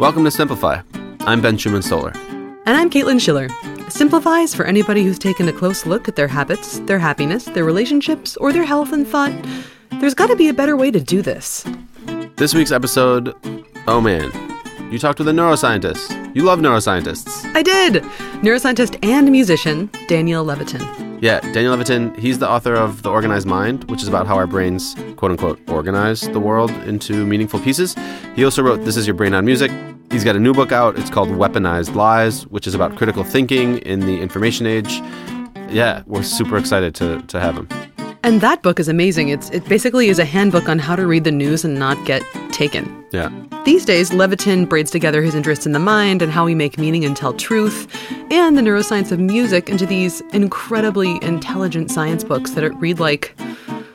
Welcome to Simplify. I'm Ben Schuman Stoler. And I'm Caitlin Schiller. Simplify is for anybody who's taken a close look at their habits, their happiness, their relationships, or their health and thought, there's got to be a better way to do this. This week's episode, oh man, you talked with a neuroscientist. You love neuroscientists. I did! Neuroscientist and musician, Daniel Levitin. Yeah, Daniel Levitin, he's the author of The Organized Mind, which is about how our brains, quote unquote, organize the world into meaningful pieces. He also wrote This Is Your Brain on Music. He's got a new book out. It's called Weaponized Lies, which is about critical thinking in the information age. Yeah, we're super excited to, to have him. And that book is amazing. It's it basically is a handbook on how to read the news and not get taken. Yeah. These days, Levitin braids together his interests in the mind and how we make meaning and tell truth, and the neuroscience of music into these incredibly intelligent science books that read like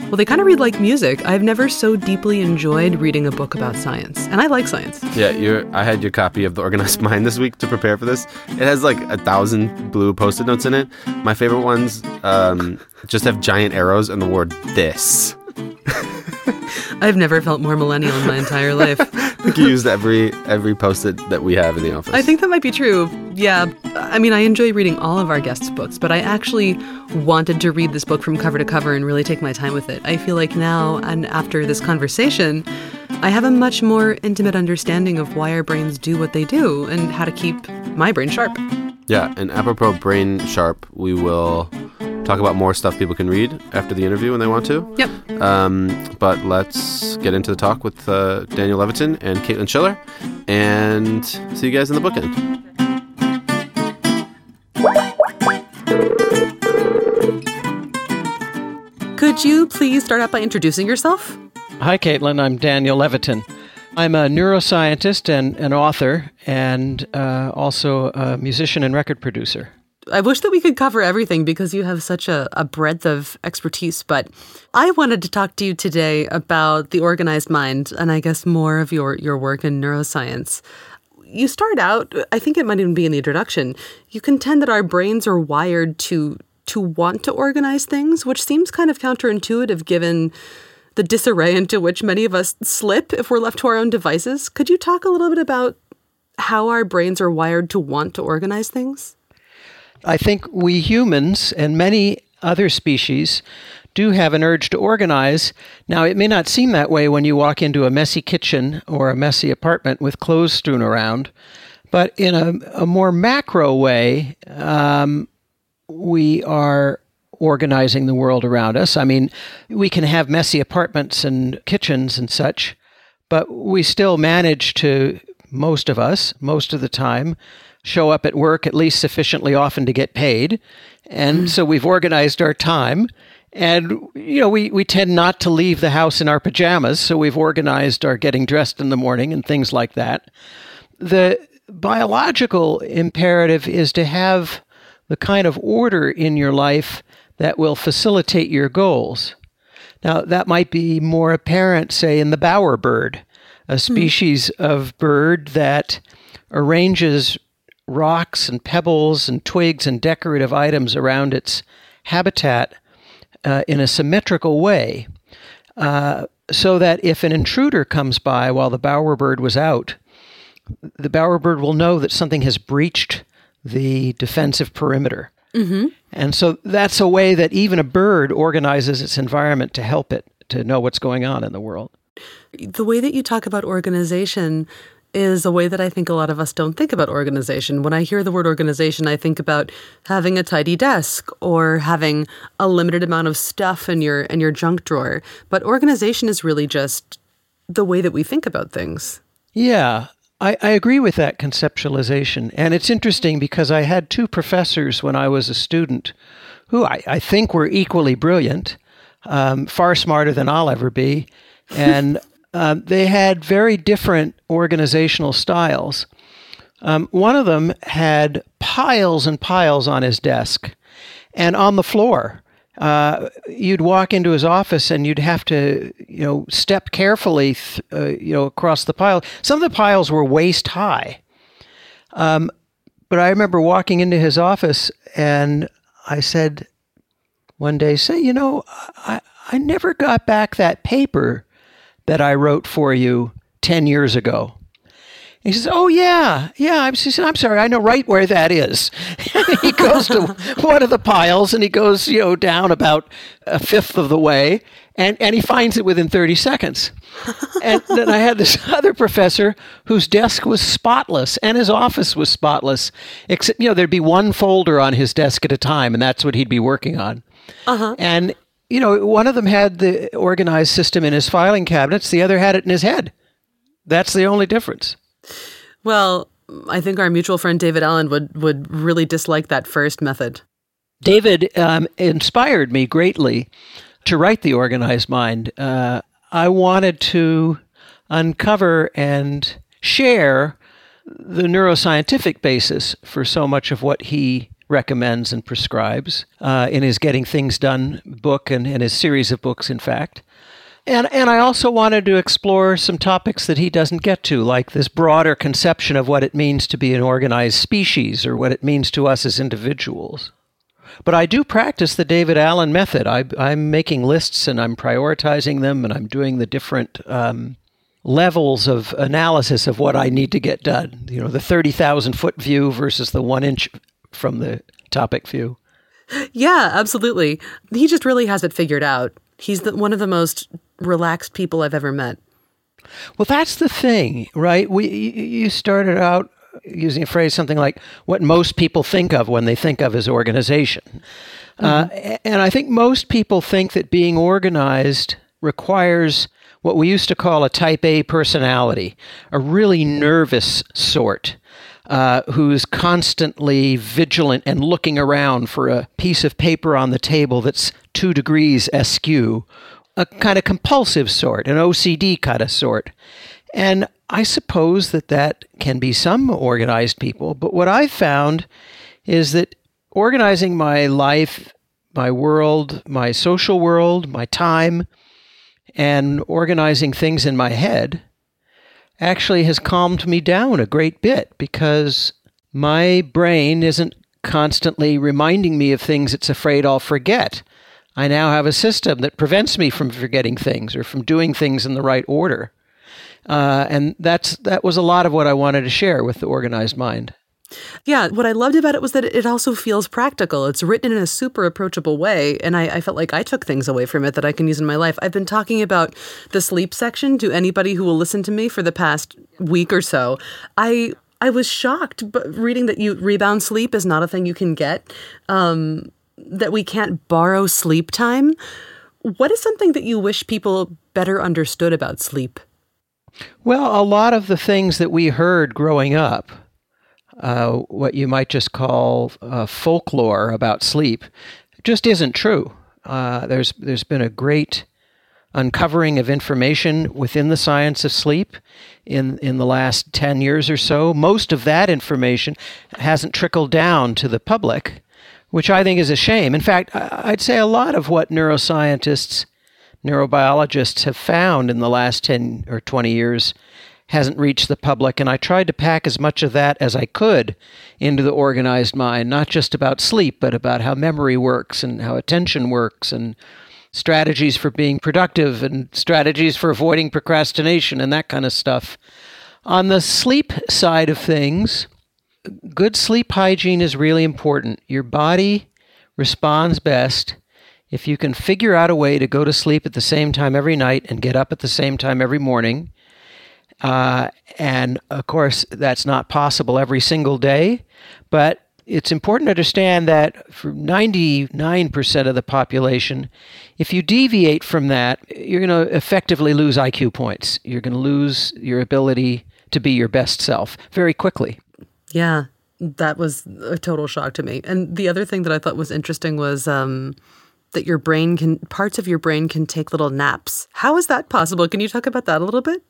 well, they kind of read like music. I've never so deeply enjoyed reading a book about science, and I like science. Yeah, you I had your copy of The Organized Mind this week to prepare for this. It has like a thousand blue post-it notes in it. My favorite ones um, just have giant arrows and the word "this." I've never felt more millennial in my entire life. Think used every every post-it that we have in the office. I think that might be true. Yeah. I mean, I enjoy reading all of our guests' books, but I actually wanted to read this book from cover to cover and really take my time with it. I feel like now and after this conversation, I have a much more intimate understanding of why our brains do what they do and how to keep my brain sharp. Yeah, and apropos brain sharp, we will talk about more stuff people can read after the interview when they want to. Yep. Um, but let's get into the talk with uh, Daniel Levitin and Caitlin Schiller, and see you guys in the bookend. Could you please start out by introducing yourself? Hi, Caitlin. I'm Daniel Levitin. I'm a neuroscientist and an author, and uh, also a musician and record producer. I wish that we could cover everything because you have such a, a, breadth of expertise. But I wanted to talk to you today about the organized mind and I guess more of your, your work in neuroscience. You start out, I think it might even be in the introduction, you contend that our brains are wired to to want to organize things, which seems kind of counterintuitive given the disarray into which many of us slip if we're left to our own devices. Could you talk a little bit about how our brains are wired to want to organize things? I think we humans and many other species do have an urge to organize. Now, it may not seem that way when you walk into a messy kitchen or a messy apartment with clothes strewn around, but in a, a more macro way, um, we are organizing the world around us. I mean, we can have messy apartments and kitchens and such, but we still manage to, most of us, most of the time, show up at work at least sufficiently often to get paid. And mm. so we've organized our time. And, you know, we, we tend not to leave the house in our pajamas. So we've organized our getting dressed in the morning and things like that. The biological imperative is to have the kind of order in your life that will facilitate your goals. Now, that might be more apparent, say, in the bowerbird, a hmm. species mm. of bird that arranges rocks and pebbles and twigs and decorative items around its habitat uh, in a symmetrical way, uh, so that if an intruder comes by while the bowerbird was out, the bowerbird will know that something has breached the defensive perimeter. Mm-hmm. And so that's a way that even a bird organizes its environment to help it to know what's going on in the world. The way that you talk about organization is a way that I think a lot of us don't think about organization. When I hear the word organization, I think about having a tidy desk or having a limited amount of stuff in your in your junk drawer. But organization is really just the way that we think about things. Yeah, I, I agree with that conceptualization. And it's interesting because I had two professors when I was a student who I, I think were equally brilliant, um, far smarter than I'll ever be. And um, they had very different organizational styles. Um, one of them had piles and piles on his desk and on the floor. Uh, you'd walk into his office and you'd have to, you know, step carefully, th- uh, you know, across the pile. Some of the piles were waist high. Um, but I remember walking into his office and I said one day, "Say, you know, I I never got back that paper that I wrote for you 10 years ago. He says, "Oh yeah, yeah." I'm, says, I'm sorry, I know right where that is. he goes to one of the piles and he goes, you know, down about a fifth of the way, and and he finds it within 30 seconds. and then I had this other professor whose desk was spotless and his office was spotless, except you know there'd be one folder on his desk at a time, and that's what he'd be working on. Uh-huh. And you know, one of them had the organized system in his filing cabinets, the other had it in his head. That's the only difference. Well, I think our mutual friend David Allen would, would really dislike that first method. David um, inspired me greatly to write The Organized Mind. Uh, I wanted to uncover and share the neuroscientific basis for so much of what he recommends and prescribes uh, in his Getting Things Done book and, and his series of books, in fact. And, and I also wanted to explore some topics that he doesn't get to, like this broader conception of what it means to be an organized species or what it means to us as individuals. But I do practice the David Allen method. I, am making lists and I'm prioritizing them and I'm doing the different um, levels of analysis of what I need to get done. You know, the 30,000 foot view versus the one inch from the topic view. Yeah, absolutely. He just really has it figured out. He's the, one of the most relaxed people I've ever met. Well, that's the thing, right? We you started out using a phrase something like what most people think of when they think of as organization. Uh, mm-hmm. Uh, and I think most people think that being organized requires what we used to call a type A personality, a really nervous sort. Uh, who's constantly vigilant and looking around for a piece of paper on the table that's two degrees askew, a kind of compulsive sort, an OCD kind of sort. And I suppose that that can be some organized people, but what I've found is that organizing my life, my world, my social world, my time, and organizing things in my head actually has calmed me down a great bit because my brain isn't constantly reminding me of things it's afraid I'll forget. I now have a system that prevents me from forgetting things or from doing things in the right order. Uh, and that's that was a lot of what I wanted to share with the organized mind. Yeah, what I loved about it was that it also feels practical. It's written in a super approachable way, and I, I, felt like I took things away from it that I can use in my life. I've been talking about the sleep section to anybody who will listen to me for the past week or so. I I was shocked, but reading that you rebound sleep is not a thing you can get. Um, that we can't borrow sleep time. What is something that you wish people better understood about sleep? Well, a lot of the things that we heard growing up uh, what you might just call uh, folklore about sleep just isn't true. Uh, there's there's been a great uncovering of information within the science of sleep in in the last 10 years or so most of that information hasn't trickled down to the public which I think is a shame in fact I'd say a lot of what neuroscientists neurobiologists have found in the last 10 or 20 years hasn't reached the public. And I tried to pack as much of that as I could into the organized mind, not just about sleep, but about how memory works and how attention works and strategies for being productive and strategies for avoiding procrastination and that kind of stuff. On the sleep side of things, good sleep hygiene is really important. Your body responds best if you can figure out a way to go to sleep at the same time every night and get up at the same time every morning uh, and of course, that's not possible every single day, but it's important to understand that for 99% of the population, if you deviate from that, you're going to effectively lose IQ points. You're going to lose your ability to be your best self very quickly. Yeah, that was a total shock to me. And the other thing that I thought was interesting was um, that your brain can, parts of your brain can take little naps. How is that possible? Can you talk about that a little bit?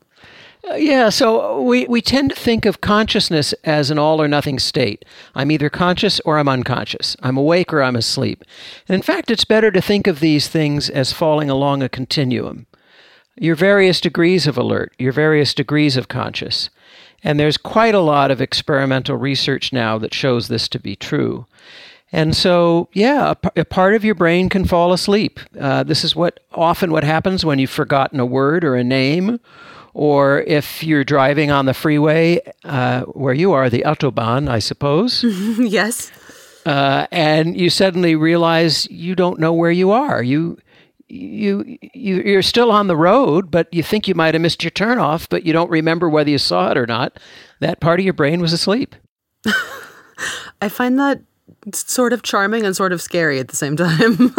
Uh, yeah, so we, we tend to think of consciousness as an all or nothing state. I'm either conscious or I'm unconscious. I'm awake or I'm asleep. And in fact, it's better to think of these things as falling along a continuum. Your various degrees of alert, your various degrees of conscious. And there's quite a lot of experimental research now that shows this to be true. And so, yeah, a, a part of your brain can fall asleep. Uh, this is what often what happens when you've forgotten a word or a name or if you're driving on the freeway uh, where you are, the Autobahn, I suppose, yes. uh, and you suddenly realize you don't know where you are. You you, you you're still on the road, but you think you might have missed your turnoff, but you don't remember whether you saw it or not. That part of your brain was asleep. I find that sort of charming and sort of scary at the same time.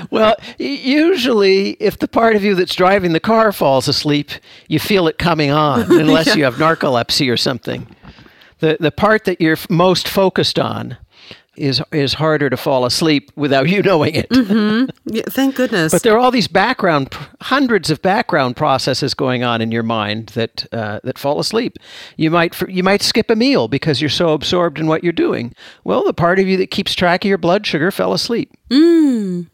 well, usually, if the part of you that's driving the car falls asleep, you feel it coming on, unless yeah. you have narcolepsy or something. The the part that you're most focused on is is harder to fall asleep without you knowing it. Mm-hmm. Yeah, thank goodness. But there are all these background, hundreds of background processes going on in your mind that uh, that fall asleep. You might you might skip a meal because you're so absorbed in what you're doing. Well, the part of you that keeps track of your blood sugar fell asleep. Mm.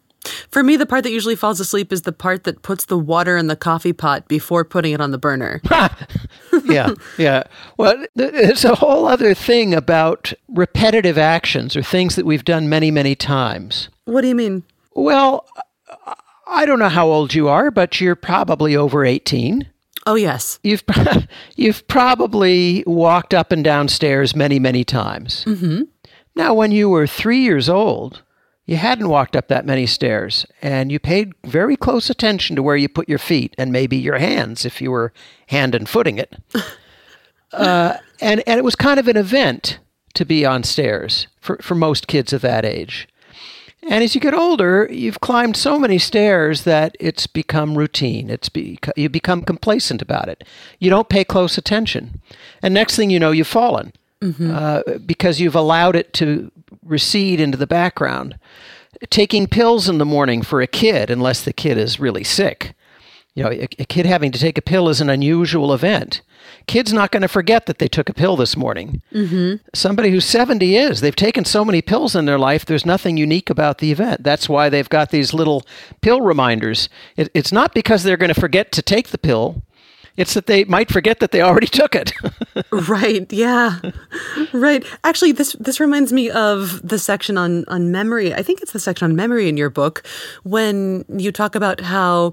For me, the part that usually falls asleep is the part that puts the water in the coffee pot before putting it on the burner. yeah, yeah. Well, it's a whole other thing about repetitive actions or things that we've done many, many times. What do you mean? Well, I don't know how old you are, but you're probably over 18. Oh yes. You've you've probably walked up and down stairs many many times. Mm-hmm. Now, when you were three years old, you hadn't walked up that many stairs, and you paid very close attention to where you put your feet and maybe your hands if you were hand and footing it. uh, and, and it was kind of an event to be on stairs for, for most kids of that age. And as you get older, you've climbed so many stairs that it's become routine. It's be, you become complacent about it. You don't pay close attention. And next thing you know, you've fallen mm-hmm. uh, because you've allowed it to recede into the background. Taking pills in the morning for a kid, unless the kid is really sick. You know, a, a kid having to take a pill is an unusual event. Kid's not going to forget that they took a pill this morning. Mm-hmm. Somebody who's 70 is. They've taken so many pills in their life, there's nothing unique about the event. That's why they've got these little pill reminders. It, it's not because they're going to forget to take the pill. It's that they might forget that they already took it. right. Yeah. Right. Actually, this this reminds me of the section on on memory. I think it's the section on memory in your book when you talk about how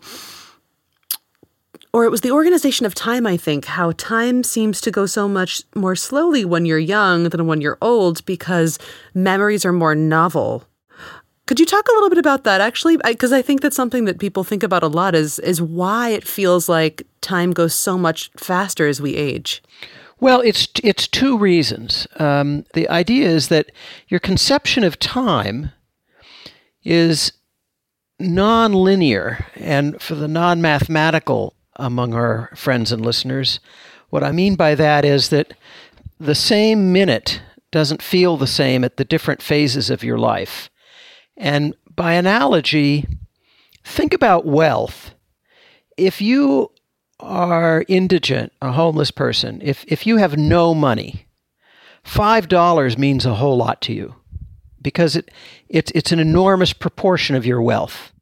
or it was the organization of time, I think, how time seems to go so much more slowly when you're young than when you're old because memories are more novel could you talk a little bit about that actually? Because I, I, think that's something that people think about a lot is is why it feels like time goes so much faster as we age. Well, it's it's two reasons. Um, the idea is that your conception of time is non-linear, and for the non-mathematical among our friends and listeners, what I mean by that is that the same minute doesn't feel the same at the different phases of your life. And by analogy, think about wealth. If you are indigent, a homeless person, if, if you have no money, $5 means a whole lot to you because it, it's, it's an enormous proportion of your wealth.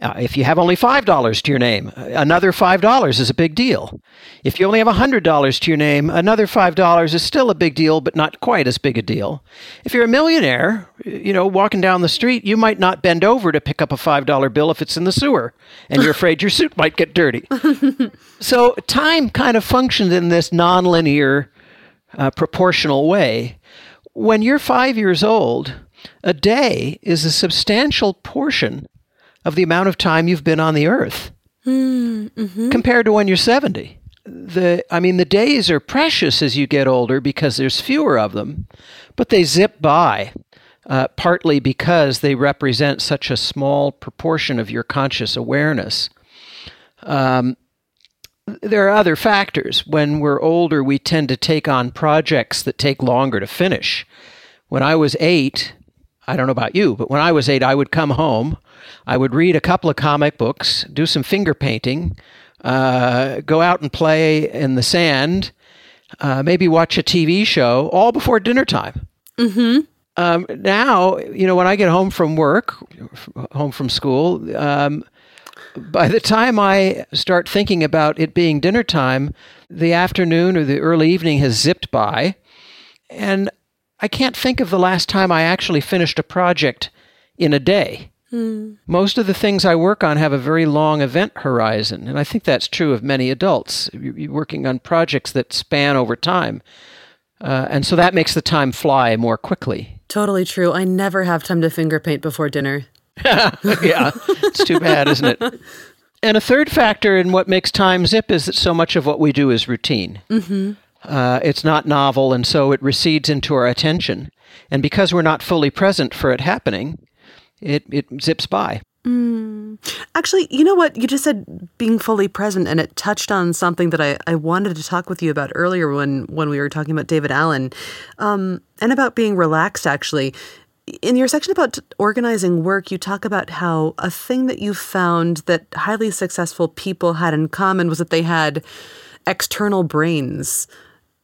Uh, if you have only $5 to your name, another $5 is a big deal. If you only have $100 to your name, another $5 is still a big deal, but not quite as big a deal. If you're a millionaire, you know, walking down the street, you might not bend over to pick up a $5 bill if it's in the sewer, and you're afraid your suit might get dirty. so time kind of functions in this nonlinear, uh, proportional way. When you're five years old, a day is a substantial portion of the amount of time you've been on the earth mm-hmm. compared to when you're 70. The, I mean, the days are precious as you get older because there's fewer of them, but they zip by, uh, partly because they represent such a small proportion of your conscious awareness. Um, there are other factors. When we're older, we tend to take on projects that take longer to finish. When I was eight, I don't know about you, but when I was eight, I would come home I would read a couple of comic books, do some finger painting, uh, go out and play in the sand, uh, maybe watch a TV show, all before dinner time. Mm-hmm. Um, now, you know, when I get home from work, home from school, um, by the time I start thinking about it being dinner time, the afternoon or the early evening has zipped by. And I can't think of the last time I actually finished a project in a day. Most of the things I work on have a very long event horizon, and I think that's true of many adults. You're working on projects that span over time. Uh, and so that makes the time fly more quickly. Totally true. I never have time to finger paint before dinner. yeah, it's too bad, isn't it? And a third factor in what makes time zip is that so much of what we do is routine. Mm-hmm. Uh, it's not novel, and so it recedes into our attention. And because we're not fully present for it happening, it, it zips by. Mm. Actually, you know what? You just said being fully present, and it touched on something that I, I wanted to talk with you about earlier when, when we were talking about David Allen um, and about being relaxed, actually. In your section about organizing work, you talk about how a thing that you found that highly successful people had in common was that they had external brains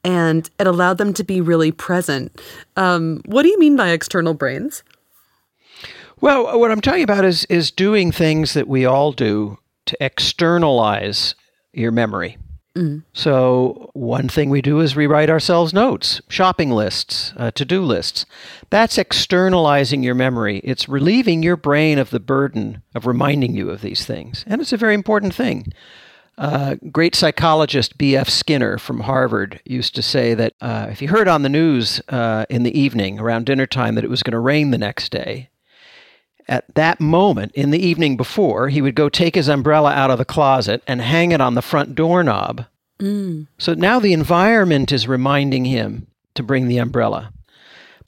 and it allowed them to be really present. Um, what do you mean by external brains? Well, what I'm talking about is is doing things that we all do to externalize your memory. Mm. So, one thing we do is rewrite ourselves notes, shopping lists, uh, to do lists. That's externalizing your memory. It's relieving your brain of the burden of reminding you of these things. And it's a very important thing. Uh, great psychologist B.F. Skinner from Harvard used to say that uh, if he heard on the news uh, in the evening around dinner time that it was going to rain the next day, at that moment in the evening before, he would go take his umbrella out of the closet and hang it on the front doorknob. Mm. So now the environment is reminding him to bring the umbrella.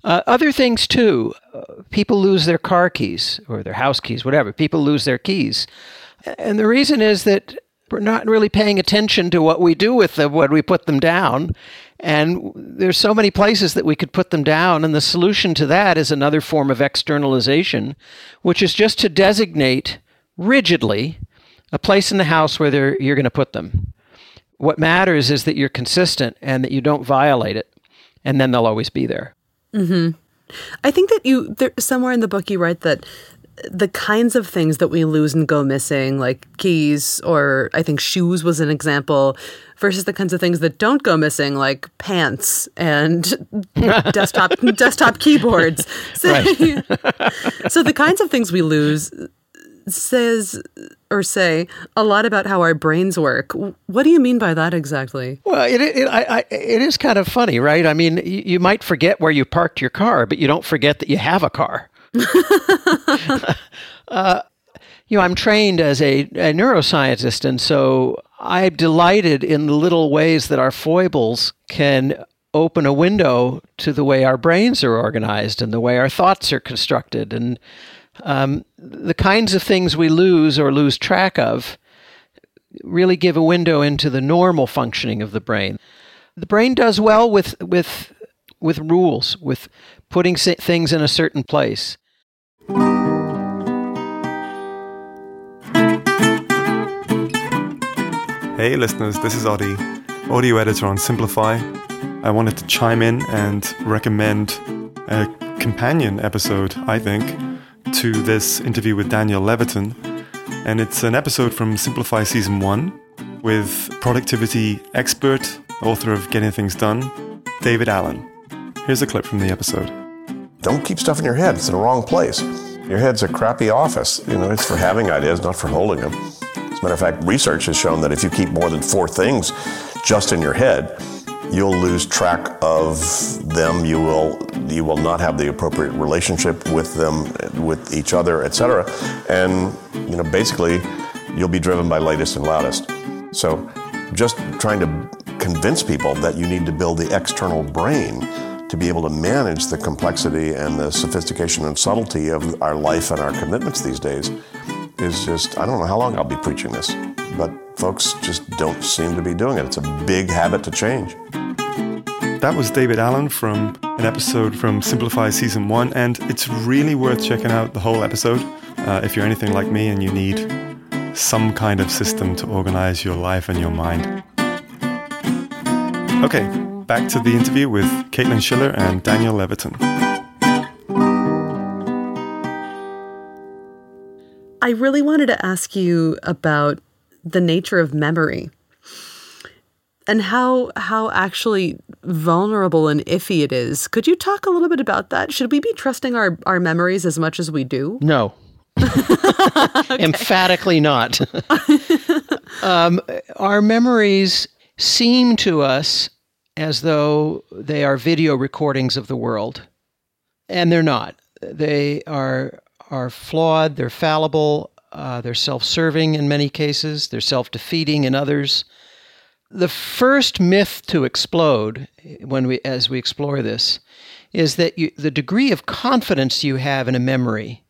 Uh, other things too. Uh, people lose their car keys or their house keys, whatever. People lose their keys. And the reason is that we're not really paying attention to what we do with them when we put them down. And there's so many places that we could put them down. And the solution to that is another form of externalization, which is just to designate rigidly a place in the house where you're going to put them. What matters is that you're consistent and that you don't violate it, and then they'll always be there. Mm-hmm. I think that you there, somewhere in the book you write that the kinds of things that we lose and go missing, like keys or I think shoes was an example, versus the kinds of things that don't go missing, like pants and desktop desktop keyboards. So, so the kinds of things we lose says or say a lot about how our brains work. What do you mean by that exactly? Well, it it, I, I, it is kind of funny, right? I mean, you, you might forget where you parked your car, but you don't forget that you have a car. uh, you know, I'm trained as a, a neuroscientist, and so I'm delighted in the little ways that our foibles can open a window to the way our brains are organized and the way our thoughts are constructed. And um, the kinds of things we lose or lose track of really give a window into the normal functioning of the brain. The brain does well with, with, with rules, with putting things in a certain place. Hey listeners, this is Oddy, audio editor on Simplify. I wanted to chime in and recommend a companion episode, I think, to this interview with Daniel Levitin. And it's an episode from Simplify Season 1 with productivity expert, author of Getting Things Done, David Allen. Here's a clip from the episode. Don't keep stuff in your head, it's in the wrong place. Your head's a crappy office. You know, it's for having ideas, not for holding them. As a matter of fact, research has shown that if you keep more than four things just in your head, you'll lose track of them. You will you will not have the appropriate relationship with them, with each other, etc. And you know, basically, you'll be driven by latest and loudest. So, just trying to convince people that you need to build the external brain to be able to manage the complexity and the sophistication and subtlety of our life and our commitments these days is just, I don't know how long I'll be preaching this, but folks just don't seem to be doing it. It's a big habit to change. That was David Allen from an episode from Simplify Season 1, and it's really worth checking out the whole episode uh, if you're anything like me and you need some kind of system to organize your life and your mind. Okay, back to the interview with Caitlin Schiller and Daniel Levitin. I really wanted to ask you about the nature of memory and how how actually vulnerable and iffy it is. Could you talk a little bit about that? Should we be trusting our, our memories as much as we do? No. Emphatically not. um, our memories seem to us as though they are video recordings of the world, and they're not. They are are flawed. They're fallible. Uh, they're self-serving in many cases. They're self-defeating in others. The first myth to explode when we, as we explore this, is that you, the degree of confidence you have in a memory,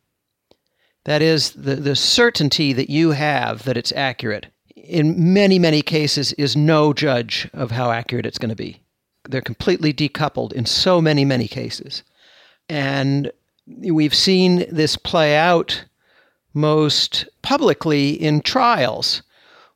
that is, the, the certainty that you have that it's accurate, in many, many cases is no judge of how accurate it's going to be. They're completely decoupled in so many, many cases. And we've seen this play out most publicly in trials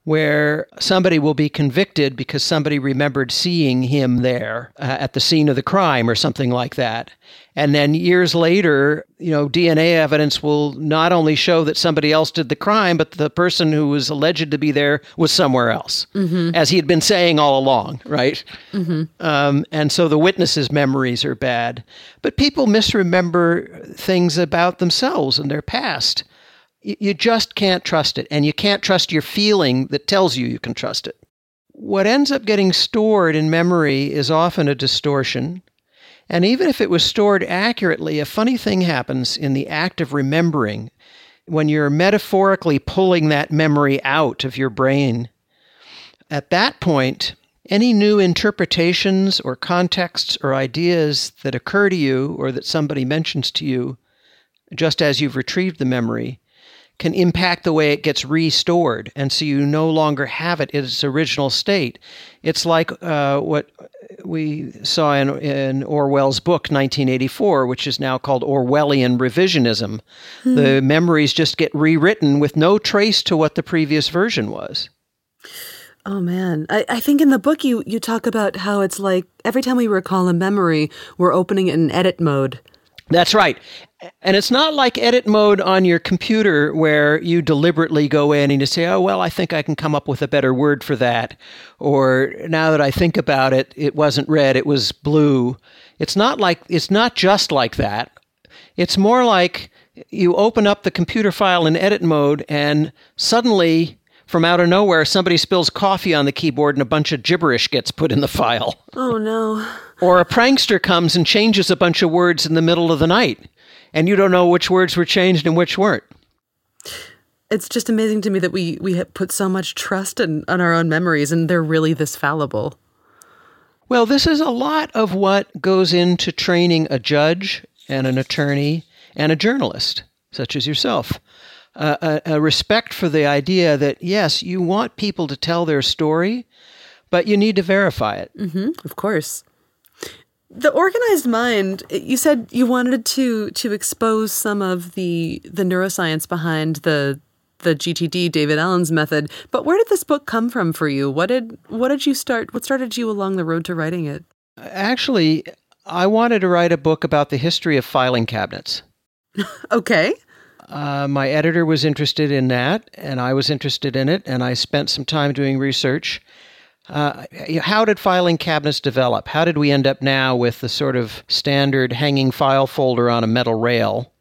where somebody will be convicted because somebody remembered seeing him there uh, at the scene of the crime or something like that. And then years later, you know, DNA evidence will not only show that somebody else did the crime, but the person who was alleged to be there was somewhere else, mm-hmm. as he had been saying all along, right? Mm-hmm. Um, and so the witnesses' memories are bad. But people misremember things about themselves and their past you just can't trust it. And you can't trust your feeling that tells you you can trust it. What ends up getting stored in memory is often a distortion. And even if it was stored accurately, a funny thing happens in the act of remembering when you're metaphorically pulling that memory out of your brain. At that point, any new interpretations or contexts or ideas that occur to you or that somebody mentions to you, just as you've retrieved the memory, can impact the way it gets restored. And so you no longer have it in its original state. It's like uh, what we saw in, in, Orwell's book, 1984, which is now called Orwellian revisionism. Hmm. The memories just get rewritten with no trace to what the previous version was. Oh man, I, I think in the book you you talk about how it's like every time we recall a memory, we're opening it in edit mode. That's right. And it's not like edit mode on your computer where you deliberately go in and you say, oh, well, I think I can come up with a better word for that. Or now that I think about it, it wasn't red, it was blue. It's not like, it's not just like that. It's more like you open up the computer file in edit mode and suddenly from out of nowhere, somebody spills coffee on the keyboard and a bunch of gibberish gets put in the file. Oh, no. Or a prankster comes and changes a bunch of words in the middle of the night, and you don't know which words were changed and which weren't. It's just amazing to me that we, we put so much trust in, in our own memories, and they're really this fallible. Well, this is a lot of what goes into training a judge and an attorney and a journalist, such as yourself a, a respect for the idea that, yes, you want people to tell their story, but you need to verify it. Mm-hmm, of course. The organized mind. You said you wanted to to expose some of the the neuroscience behind the the GTD, David Allen's method. But where did this book come from for you? What did what did you start? What started you along the road to writing it? Actually, I wanted to write a book about the history of filing cabinets. okay. Uh, my editor was interested in that, and I was interested in it, and I spent some time doing research. Uh, how did filing cabinets develop? How did we end up now with the sort of standard hanging file folder on a metal rail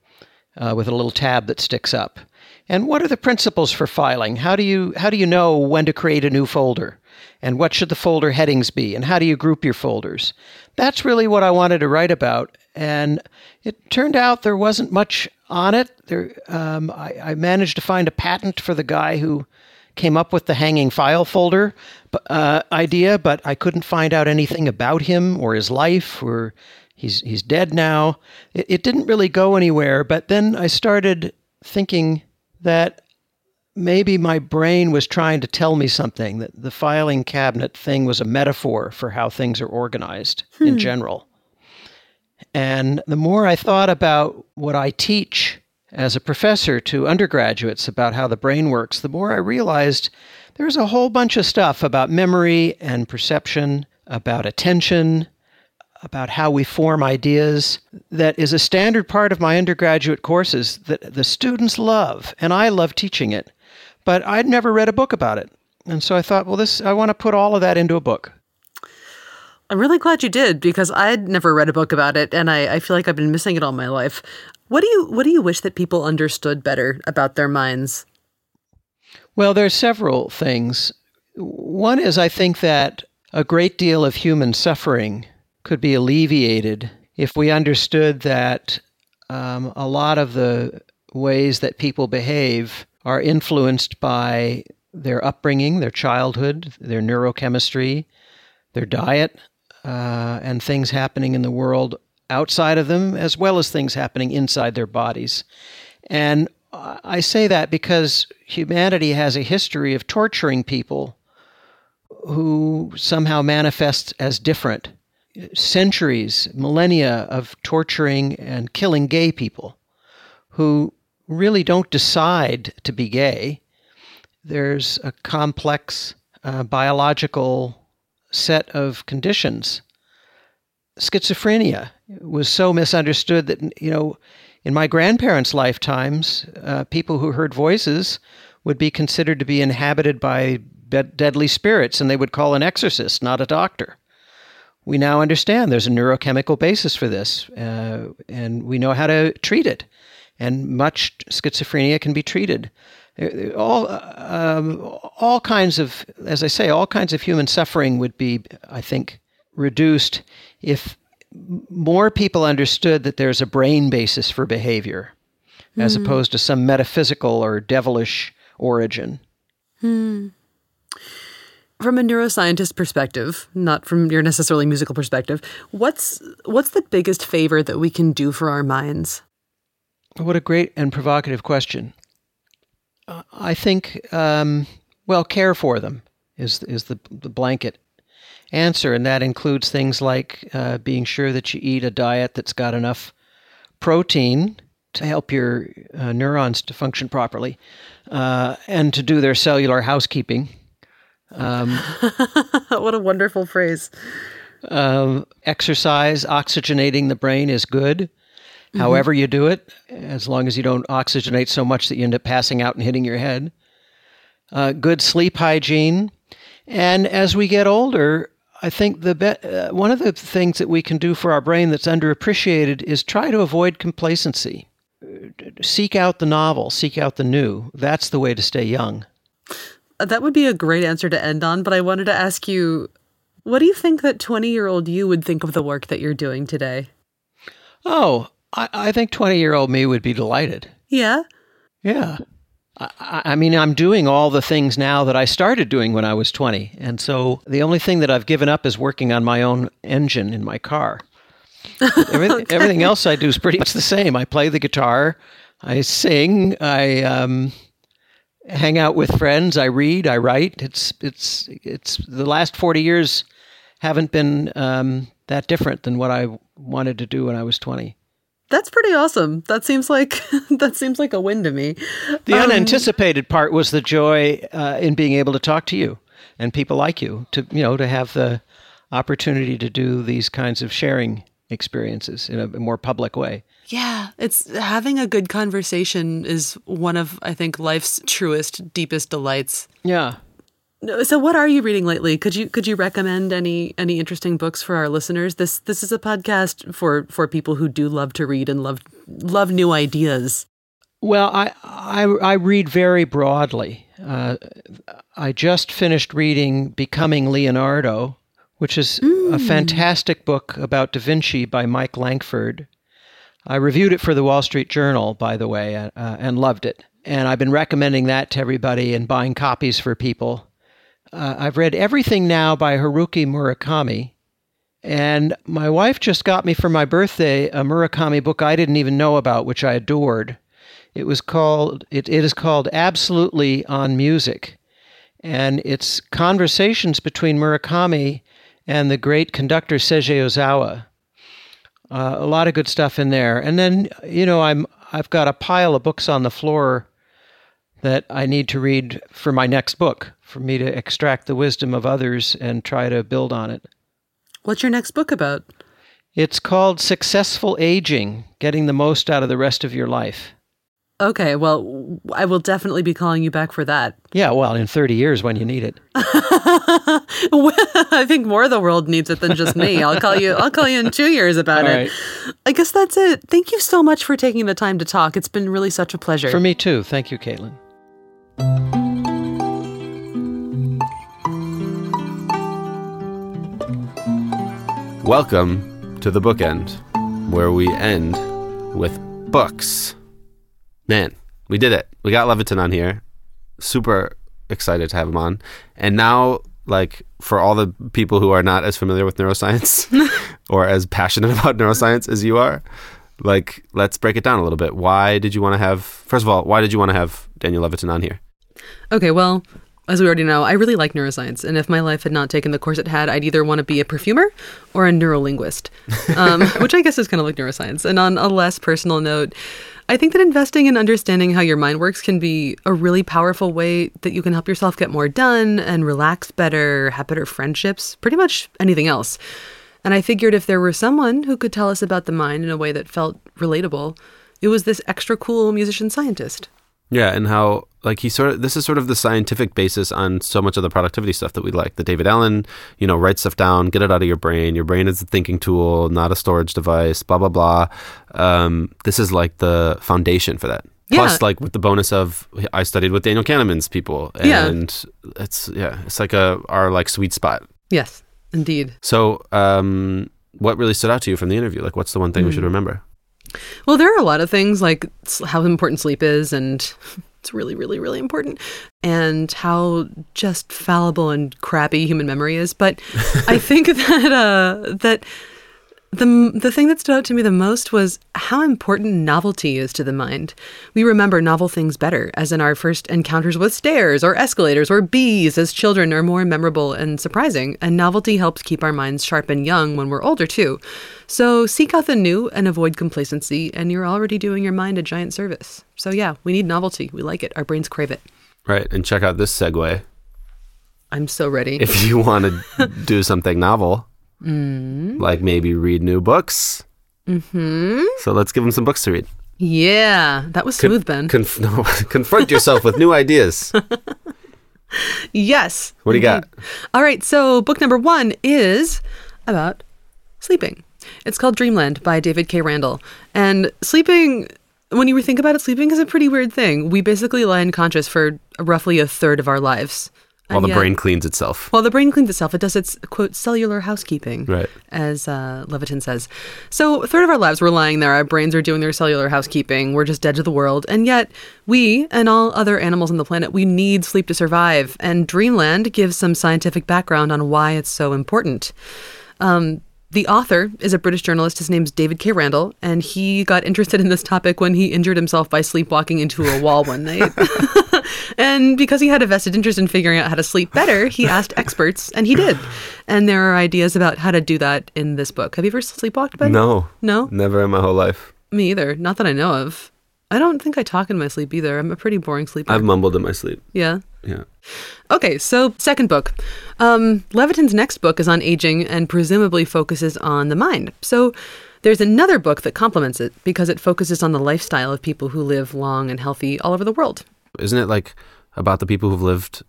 uh, with a little tab that sticks up? And what are the principles for filing? How do you how do you know when to create a new folder? And what should the folder headings be? And how do you group your folders? That's really what I wanted to write about. And it turned out there wasn't much on it. There, um, I, I, managed to find a patent for the guy who came up with the hanging file folder uh, idea, but I couldn't find out anything about him or his life, or he's he's dead now. It, it didn't really go anywhere. But then I started thinking that maybe my brain was trying to tell me something that the filing cabinet thing was a metaphor for how things are organized hmm. in general. And the more I thought about what I teach as a professor to undergraduates about how the brain works, the more I realized there's a whole bunch of stuff about memory and perception, about attention, about how we form ideas that is a standard part of my undergraduate courses that the students love, and I love teaching it. But I'd never read a book about it. And so I thought, well, this I want to put all of that into a book. I'm really glad you did because I'd never read a book about it, and I, I feel like I've been missing it all my life. What do you What do you wish that people understood better about their minds? Well, there are several things. One is I think that a great deal of human suffering could be alleviated if we understood that um, a lot of the ways that people behave are influenced by their upbringing, their childhood, their neurochemistry, their diet, uh, and things happening in the world outside of them, as well as things happening inside their bodies. And I say that because humanity has a history of torturing people who somehow manifest as different. Centuries, millennia of torturing and killing gay people who really don't decide to be gay. There's a complex uh, biological set of conditions. Schizophrenia was so misunderstood that, you know, in my grandparents' lifetimes, uh, people who heard voices would be considered to be inhabited by deadly spirits, and they would call an exorcist, not a doctor. We now understand there's a neurochemical basis for this, uh, and we know how to treat it. And much schizophrenia can be treated. Uh, all, um, all kinds of, as I say, all kinds of human suffering would be, I think, reduced if more people understood that there's a brain basis for behavior mm. as hmm. opposed to some metaphysical or devilish origin. Hmm. From a neuroscientist perspective, not from your necessarily musical perspective, what's what's the biggest favor that we can do for our minds? What a great and provocative question. I think, um, well, care for them is is the the blanket answer, and that includes things like uh, being sure that you eat a diet that's got enough protein to help your uh, neurons to function properly uh, and to do their cellular housekeeping. Um, what a wonderful phrase. Um, exercise, oxygenating the brain is good. Mm-hmm. However, you do it, as long as you don't oxygenate so much that you end up passing out and hitting your head. Uh, good sleep hygiene. And as we get older, I think the be- uh, one of the things that we can do for our brain that's underappreciated is try to avoid complacency. Seek out the novel, seek out the new. That's the way to stay young. Uh, that would be a great answer to end on, but I wanted to ask you what do you think that 20 year old you would think of the work that you're doing today? Oh, I, I think 20 year old me would be delighted. Yeah? Yeah. I, I, mean, I'm doing all the things now that I started doing when I was 20. And so the only thing that I've given up is working on my own engine in my car. everything, okay. everything, else I do is pretty much the same. I play the guitar, I sing, I um, hang out with friends, I read, I write. It's it's it's the last 40 years haven't been um, that different than what I wanted to do when I was 20. That's pretty awesome. That seems like that seems like a win to me. The um, unanticipated part was the joy uh, in being able to talk to you and people like you to you know to have the opportunity to do these kinds of sharing experiences in a more public way. Yeah, it's having a good conversation is one of I think life's truest deepest delights. Yeah. So what are you reading lately? Could you could you recommend any any interesting books for our listeners? This this is a podcast for for people who do love to read and love love new ideas. Well, I I, I read very broadly. Uh, I just finished reading Becoming Leonardo, which is mm. a fantastic book about Da Vinci by Mike Lankford. I reviewed it for the Wall Street Journal, by the way, uh, and loved it. And I've been recommending that to everybody and buying copies for people. Uh, I've read everything now by Haruki Murakami. And my wife just got me for my birthday a Murakami book I didn't even know about, which I adored. It was called it, it is called Absolutely on Music. And it's conversations between Murakami and the great conductor Seiji Ozawa. Uh, a lot of good stuff in there. And then, you know, I'm I've got a pile of books on the floor that I need to read for my next book, for me to extract the wisdom of others and try to build on it. What's your next book about? It's called Successful Aging Getting the Most Out of the Rest of Your Life. Okay, well, I will definitely be calling you back for that. Yeah, well, in 30 years when you need it. I think more of the world needs it than just me. I'll call you. I'll call you in two years about All it. right. I guess that's it. Thank you so much for taking the time to talk. It's been really such a pleasure. For me too. Thank you, Caitlin. Welcome to the bookend, where we end with books. Man, we did it. We got Levitin on here. Super excited to have him on. And now, like, for all the people who are not as familiar with neuroscience or as passionate about neuroscience as you are, like, let's break it down a little bit. Why did you want to have, first of all, why did you want to have Daniel Levitin on here? Okay, well, as we already know, I really like neuroscience, and if my life had not taken the course it had, I'd either want to be a perfumer or a neurolinguist, um, which I guess is kind of like neuroscience. And on a less personal note, I think that investing in understanding how your mind works can be a really powerful way that you can help yourself get more done and relax better, have better friendships, pretty much anything else. And I figured if there were someone who could tell us about the mind in a way that felt relatable, it was this extra cool musician scientist. Yeah, and how like he sort of this is sort of the scientific basis on so much of the productivity stuff that we like. The David Allen, you know, write stuff down, get it out of your brain. Your brain is a thinking tool, not a storage device. Blah blah blah. Um, this is like the foundation for that. Yeah. Plus, like with the bonus of I studied with Daniel Kahneman's people, Yeah. and it's yeah, it's like a our like sweet spot. Yes, indeed. So, um, what really stood out to you from the interview? Like, what's the one thing we Hmm. should remember? Well, there are a lot of things like how important sleep is, and it's really, really, really important, and how just fallible and crappy human memory is. But I think that uh, that the the thing that stood out to me the most was how important novelty is to the mind. We remember novel things better, as in our first encounters with stairs or escalators or bees as children are more memorable and surprising, and novelty helps keep our minds sharp and young when we're older too. So seek out the new and avoid complacency, and you're already doing your mind a giant service. So yeah, we need novelty. We like it. Our brains crave it. Right, and check out this segue. I'm so ready. if you want to do something novel, Mm. like maybe read new books. Mm-hmm. So let's give them some books to read. yeah, that was smooth, Ben. Conf- no, confront yourself with new ideas. yes. What do you got? All right, so book number one is about sleeping. It's called Dreamland by David K. Randall. And sleeping, when you think about it, sleeping is a pretty weird thing. We basically lie unconscious for roughly a third of our lives. While And the yet- brain cleans itself. While the brain cleans itself, it does its, quote, cellular housekeeping, Right. as uh, Levitin says. So, a third of our lives, we're lying there. Our brains are doing their cellular housekeeping. We're just dead to the world. And yet, we and all other animals on the planet, we need sleep to survive. And Dreamland gives some scientific background on why it's so important. Um, the author is a British journalist. His name's David K. Randall, and he got interested in this topic when he injured himself by sleepwalking into a wall one night. and because he had a vested interest in figuring out how to sleep better, he asked experts, and he did. And there are ideas about how to do that in this book. Have you ever sleepwalked, Ben? No. No? Never in my whole life. Me either. Not that I know of. I don't think I talk in my sleep either. I'm a pretty boring sleeper. I've mumbled in my sleep. yeah. Yeah. Okay, so second book. Um, Levitin's next book is on aging and presumably focuses on the mind. So there's another book that complements it because it focuses on the lifestyle of people who live long and healthy all over the world. Isn't it like about the people who've lived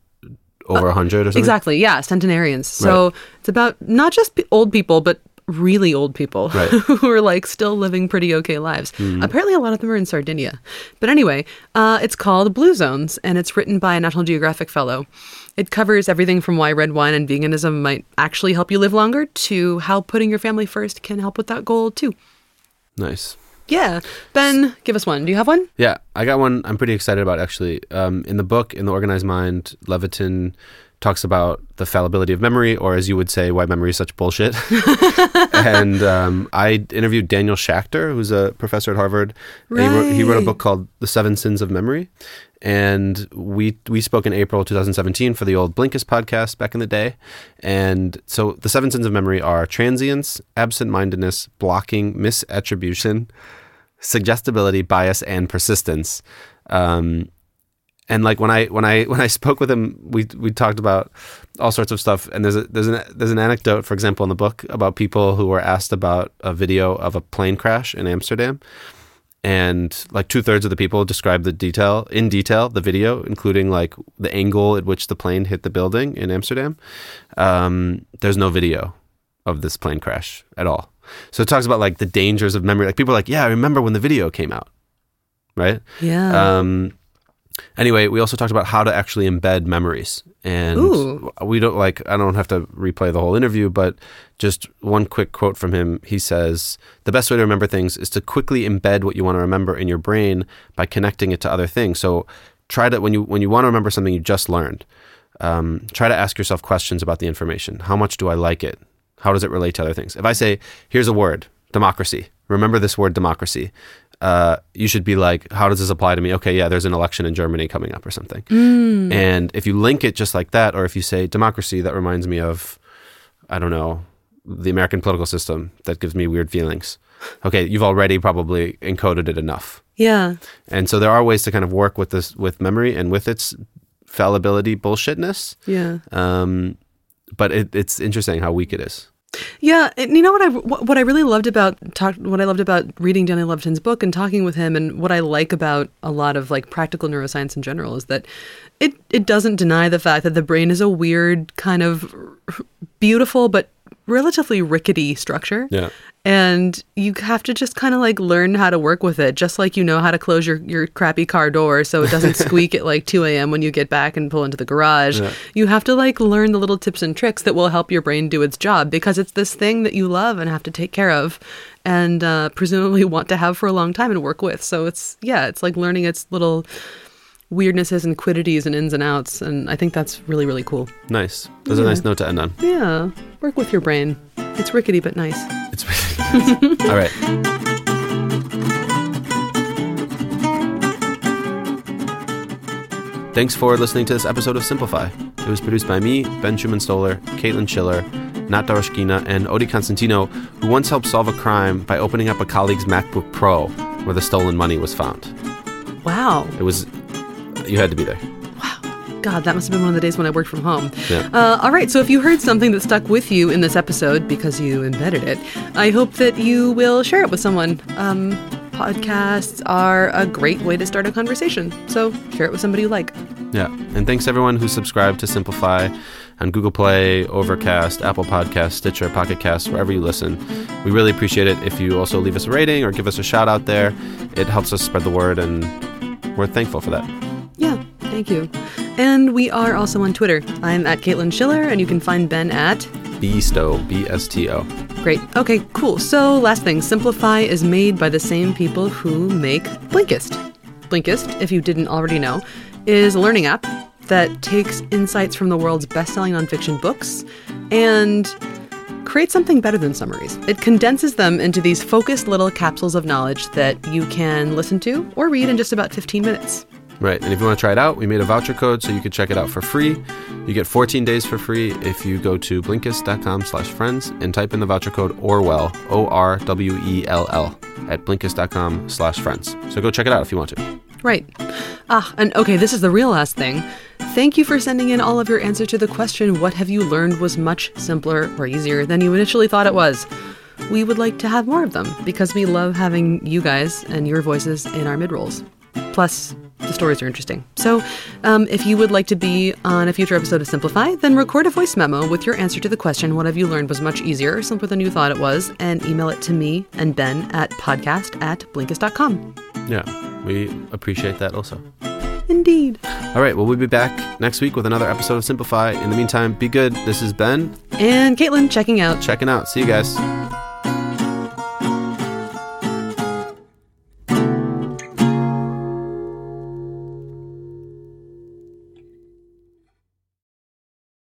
over a hundred or something? Exactly, yeah, centenarians. So it's about not just old people, but really old people Right. who are like still living pretty okay lives. Apparently, a lot of them are in Sardinia. But anyway, uh, it's called Blue Zones, and it's written by a National Geographic fellow. It covers everything from why red wine and veganism might actually help you live longer to how putting your family first can help with that goal too. Nice. Yeah, Ben, give us one. Do you have one? Yeah, I got one I'm pretty excited about actually. Um, in the book, in The Organized Mind, Levitin talks about the fallibility of memory, or as you would say, why memory is such bullshit. and um, I interviewed Daniel Schacter, who's a professor at Harvard. And He, wrote, he wrote a book called The Seven Sins of Memory. And we we spoke in April 2017 for the old Blinkist podcast back in the day. And so the seven sins of memory are transience, absent-mindedness, blocking, misattribution, suggestibility, bias, and persistence. Um, and like when I when I when I spoke with him, we we talked about all sorts of stuff. And there's a there's an there's an anecdote, for example, in the book about people who were asked about a video of a plane crash in Amsterdam, and like two thirds of the people describe the detail in detail the video, including like the angle at which the plane hit the building in Amsterdam. Um, there's no video of this plane crash at all. So it talks about like the dangers of memory. Like people are like, yeah, I remember when the video came out, right? Yeah. Um, anyway, we also talked about how to actually embed memories, and Ooh. we don't like. I don't have to replay the whole interview, but just one quick quote from him. He says, "The best way to remember things is to quickly embed what you want to remember in your brain by connecting it to other things." So try to when you when you want to remember something you just learned. Um, try to ask yourself questions about the information. How much do I like it? How does it relate to other things? If I say, here's a word, democracy, remember this word, democracy, uh, you should be like, how does this apply to me? Okay, yeah, there's an election in Germany coming up or something. And if you link it just like that, or if you say democracy, that reminds me of, I don't know, the American political system that gives me weird feelings. Okay, you've already probably encoded it enough. yeah. And so there are ways to kind of work with this, with memory and with its fallibility bullshitness. Yeah. Um, but it, it's interesting how weak it is. Yeah, and you know what I what I really loved about talk what I loved about reading Danny Levitin's book and talking with him and what I like about a lot of like practical neuroscience in general is that it it doesn't deny the fact that the brain is a weird kind of beautiful but relatively rickety structure. Yeah. And you have to just kind of like learn how to work with it, just like you know how to close your, your crappy car door so it doesn't squeak at like 2 a.m. when you get back and pull into the garage. You have to like learn the little tips and tricks that will help your brain do its job because it's this thing that you love and have to take care of and uh, presumably want to have for a long time and work with. So it's, yeah, it's like learning its little weirdnesses and quiddities and ins and outs. And I think that's really, really cool. Nice. That's a nice note to end on. Yeah, work with your brain. It's rickety but nice. It's. All right. Thanks for listening to this episode of Simplify. It was produced by me, Ben Schuman Stoller, Caitlin Schiller, Nat Darashkina, and Odi Constantino, who once helped solve a crime by opening up a colleague's MacBook Pro where the stolen money was found. Wow. It was, you had to be there. God, that must have been one of the days when I worked from home. Yeah. Uh, all right, so if you heard something that stuck with you in this episode because you embedded it, I hope that you will share it with someone. Um, podcasts are a great way to start a conversation, so share it with somebody you like. Yeah. And thanks everyone who subscribed to Simplify on Google Play, Overcast, Apple Podcasts, Stitcher, Pocket Casts, wherever you listen. We really appreciate it if you also leave us a rating or give us a shout out there. It helps us spread the word and we're thankful for that. Yeah, thank you. And we are also on Twitter. I'm at Caitlin Schiller, and you can find Ben at Bsto, B S T O. Great. Okay, cool. So, last thing Simplify is made by the same people who make Blinkist. Blinkist, if you didn't already know, is a learning app that takes insights from the world's best selling nonfiction books and creates something better than summaries. It condenses them into these focused little capsules of knowledge that you can listen to or read in just about 15 minutes. Right. And if you want to try it out, we made a voucher code so you could check it out for free. You get 14 days for free if you go to blinkist.com slash friends and type in the voucher code Orwell, O R W E L L, at blinkist.com slash friends. So go check it out if you want to. Right. Ah, and okay, this is the real last thing. Thank you for sending in all of your answer to the question what have you learned was much simpler or easier than you initially thought it was? We would like to have more of them because we love having you guys and your voices in our mid rolls. Plus, the stories are interesting. So, um, if you would like to be on a future episode of Simplify, then record a voice memo with your answer to the question what have you learned was much easier or simpler than you thought it was, and email it to me and Ben at podcast at blinkist.com. Yeah. We appreciate that also. Indeed. All right. Well, we'll be back next week with another episode of Simplify. In the meantime, be good. This is Ben And Caitlin checking out. checking out. See you guys.